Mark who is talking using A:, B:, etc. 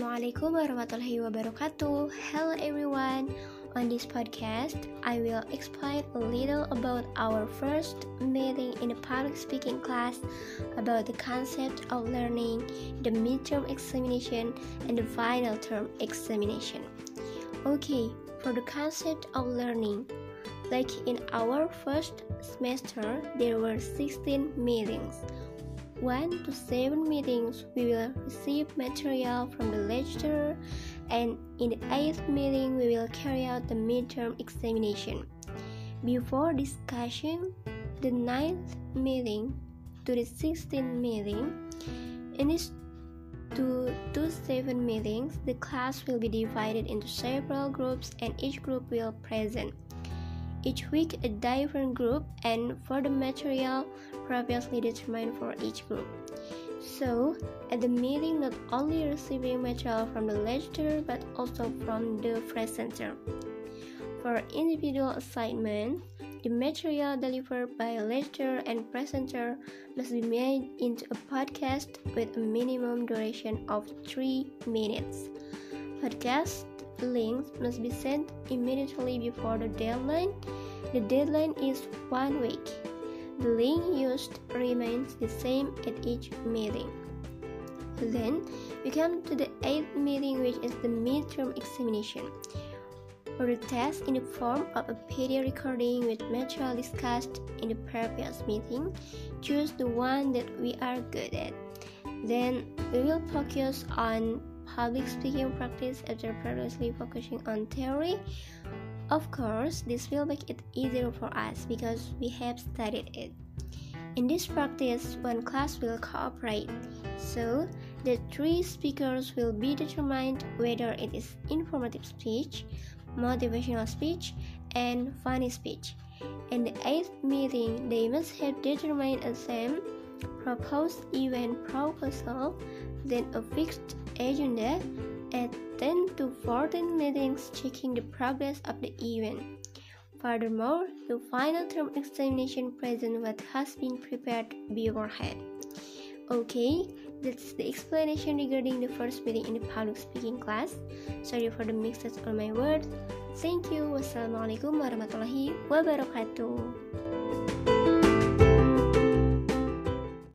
A: Assalamualaikum warahmatullahi wabarakatuh. Hello everyone. On this podcast, I will explain a little about our first meeting in a public speaking class about the concept of learning, the midterm examination, and the final term examination. Okay, for the concept of learning, like in our first semester, there were 16 meetings. 1 to 7 meetings, we will receive material from the lecturer and in the eighth meeting we will carry out the midterm examination. Before discussion the ninth meeting to the sixteenth meeting, in two to seven meetings, the class will be divided into several groups and each group will present. Each week a different group and for the material previously determined for each group. So, at the meeting, not only receiving material from the lecturer but also from the presenter. For individual assignment, the material delivered by a lecturer and presenter must be made into a podcast with a minimum duration of 3 minutes. Podcast links must be sent immediately before the deadline. The deadline is one week. The link used remains the same at each meeting. Then we come to the eighth meeting, which is the midterm examination. For the test in the form of a PDF recording with material discussed in the previous meeting, choose the one that we are good at. Then we will focus on public speaking practice after previously focusing on theory. Of course, this will make it easier for us because we have studied it. In this practice, one class will cooperate, so the three speakers will be determined whether it is informative speech, motivational speech, and funny speech. In the eighth meeting, they must have determined a theme, proposed event proposal, then a fixed agenda, at 10 to 14 meetings checking the progress of the event. Furthermore, the final term examination present what has been prepared beforehand. Okay, that's the explanation regarding the first meeting in the public speaking class. Sorry for the mixes on my words. Thank you. Wassalamualaikum warahmatullahi wabarakatuh.